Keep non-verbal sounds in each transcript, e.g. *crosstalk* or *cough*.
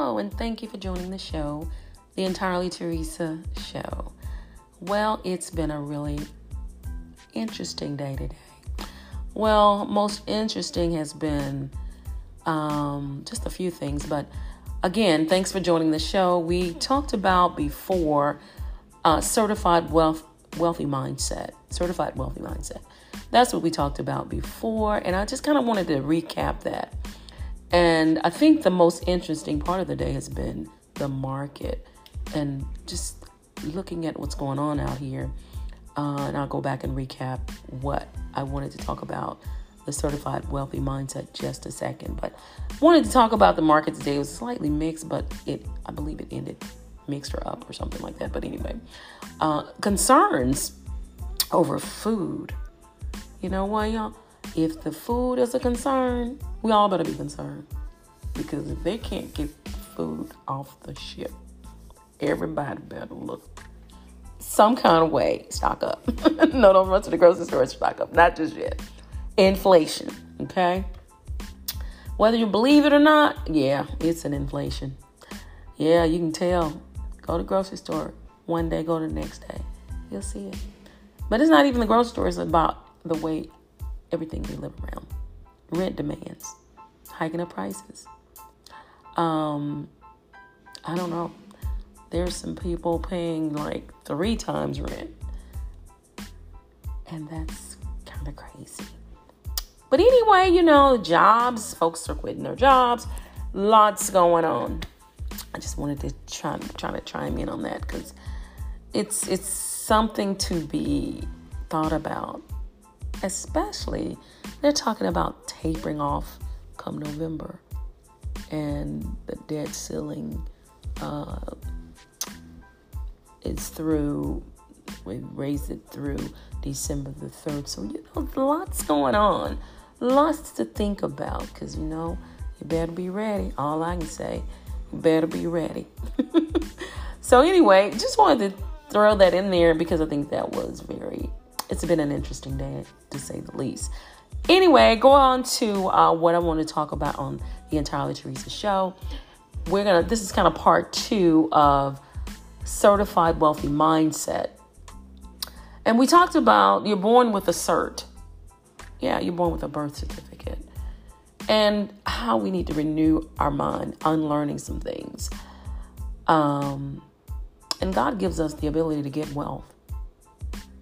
Hello, and thank you for joining the show, the Entirely Teresa Show. Well, it's been a really interesting day today. Well, most interesting has been um, just a few things, but again, thanks for joining the show. We talked about before uh, certified wealth wealthy mindset, certified wealthy mindset. That's what we talked about before, and I just kind of wanted to recap that. And I think the most interesting part of the day has been the market and just looking at what's going on out here. Uh, and I'll go back and recap what I wanted to talk about the certified wealthy mindset just a second. But wanted to talk about the market today. It was slightly mixed, but it I believe it ended mixed or up or something like that. But anyway, uh, concerns over food. You know what, y'all? If the food is a concern, we all better be concerned. Because if they can't get food off the ship, everybody better look some kind of way, stock up. *laughs* no, don't run to the grocery store and stock up. Not just yet. Inflation, okay? Whether you believe it or not, yeah, it's an inflation. Yeah, you can tell. Go to the grocery store one day, go to the next day. You'll see it. But it's not even the grocery store, it's about the way everything we live around. Rent demands, hiking up prices. Um, I don't know. There's some people paying like three times rent. And that's kind of crazy. But anyway, you know, jobs, folks are quitting their jobs, lots going on. I just wanted to try try to chime in on that because it's it's something to be thought about especially they're talking about tapering off come November and the debt ceiling uh, is through we raised it through December the 3rd so you know lots going on. Lots to think about because you know you better be ready. All I can say you better be ready. *laughs* So anyway just wanted to throw that in there because I think that was very it's been an interesting day to say the least. Anyway, go on to uh, what I want to talk about on the Entirely Teresa show. We're gonna. This is kind of part two of certified wealthy mindset, and we talked about you're born with a cert. Yeah, you're born with a birth certificate, and how we need to renew our mind, unlearning some things. Um, and God gives us the ability to get wealth.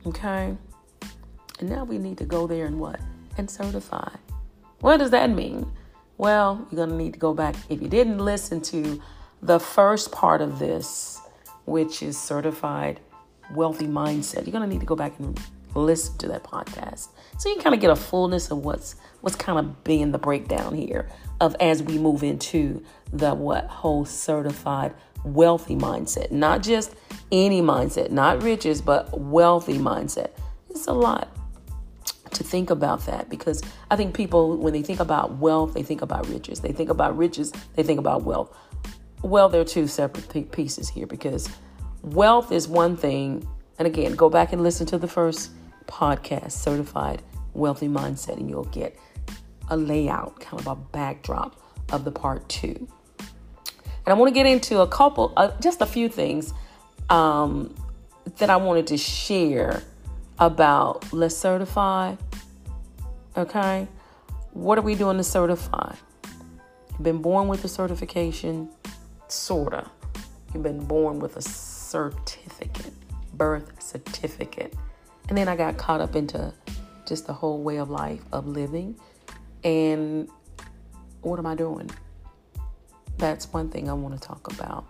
Okay. And now we need to go there and what? And certify. What does that mean? Well, you're going to need to go back. If you didn't listen to the first part of this, which is certified wealthy mindset, you're going to need to go back and listen to that podcast. So you can kind of get a fullness of what's what's kind of being the breakdown here of as we move into the what whole certified wealthy mindset. Not just any mindset, not riches, but wealthy mindset. It's a lot to think about that because I think people, when they think about wealth, they think about riches. They think about riches, they think about wealth. Well, there are two separate pieces here because wealth is one thing. And again, go back and listen to the first podcast, Certified Wealthy Mindset, and you'll get a layout, kind of a backdrop of the part two. And I want to get into a couple, uh, just a few things um, that I wanted to share about let's certify. Okay? What are we doing to certify? You've been born with a certification, sorta. You've been born with a certificate, birth certificate. And then I got caught up into just the whole way of life of living. And what am I doing? That's one thing I want to talk about.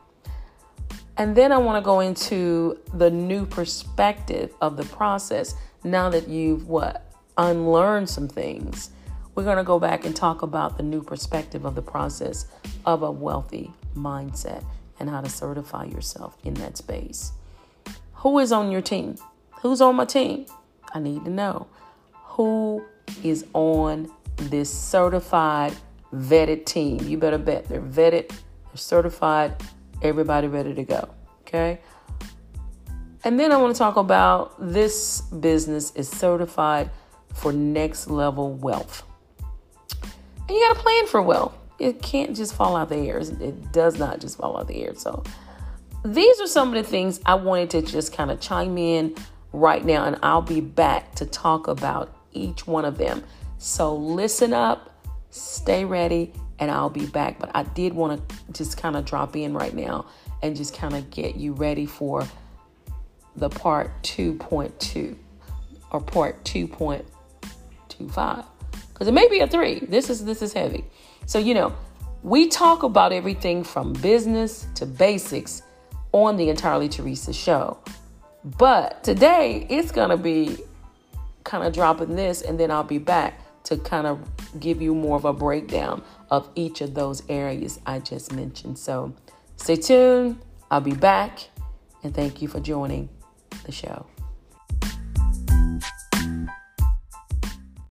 And then I want to go into the new perspective of the process now that you've what unlearned some things. We're going to go back and talk about the new perspective of the process of a wealthy mindset and how to certify yourself in that space. Who is on your team? Who's on my team? I need to know who is on this certified vetted team. You better bet they're vetted, they're certified, everybody ready to go. Okay. And then I want to talk about this business is certified for next level wealth. And you got to plan for wealth. it can't just fall out the air. It does not just fall out the air. So these are some of the things I wanted to just kind of chime in right now, and I'll be back to talk about each one of them. So listen up, stay ready, and I'll be back. But I did want to just kind of drop in right now and just kind of get you ready for the part 2.2 or part 2.25 because it may be a 3 this is this is heavy. So you know we talk about everything from business to basics on the entirely teresa show. But today it's to be kind of dropping this and then i'll be back to kind of give you more of a breakdown of each of those areas i just mentioned. So stay tuned. I'll be back and thank you for joining the show.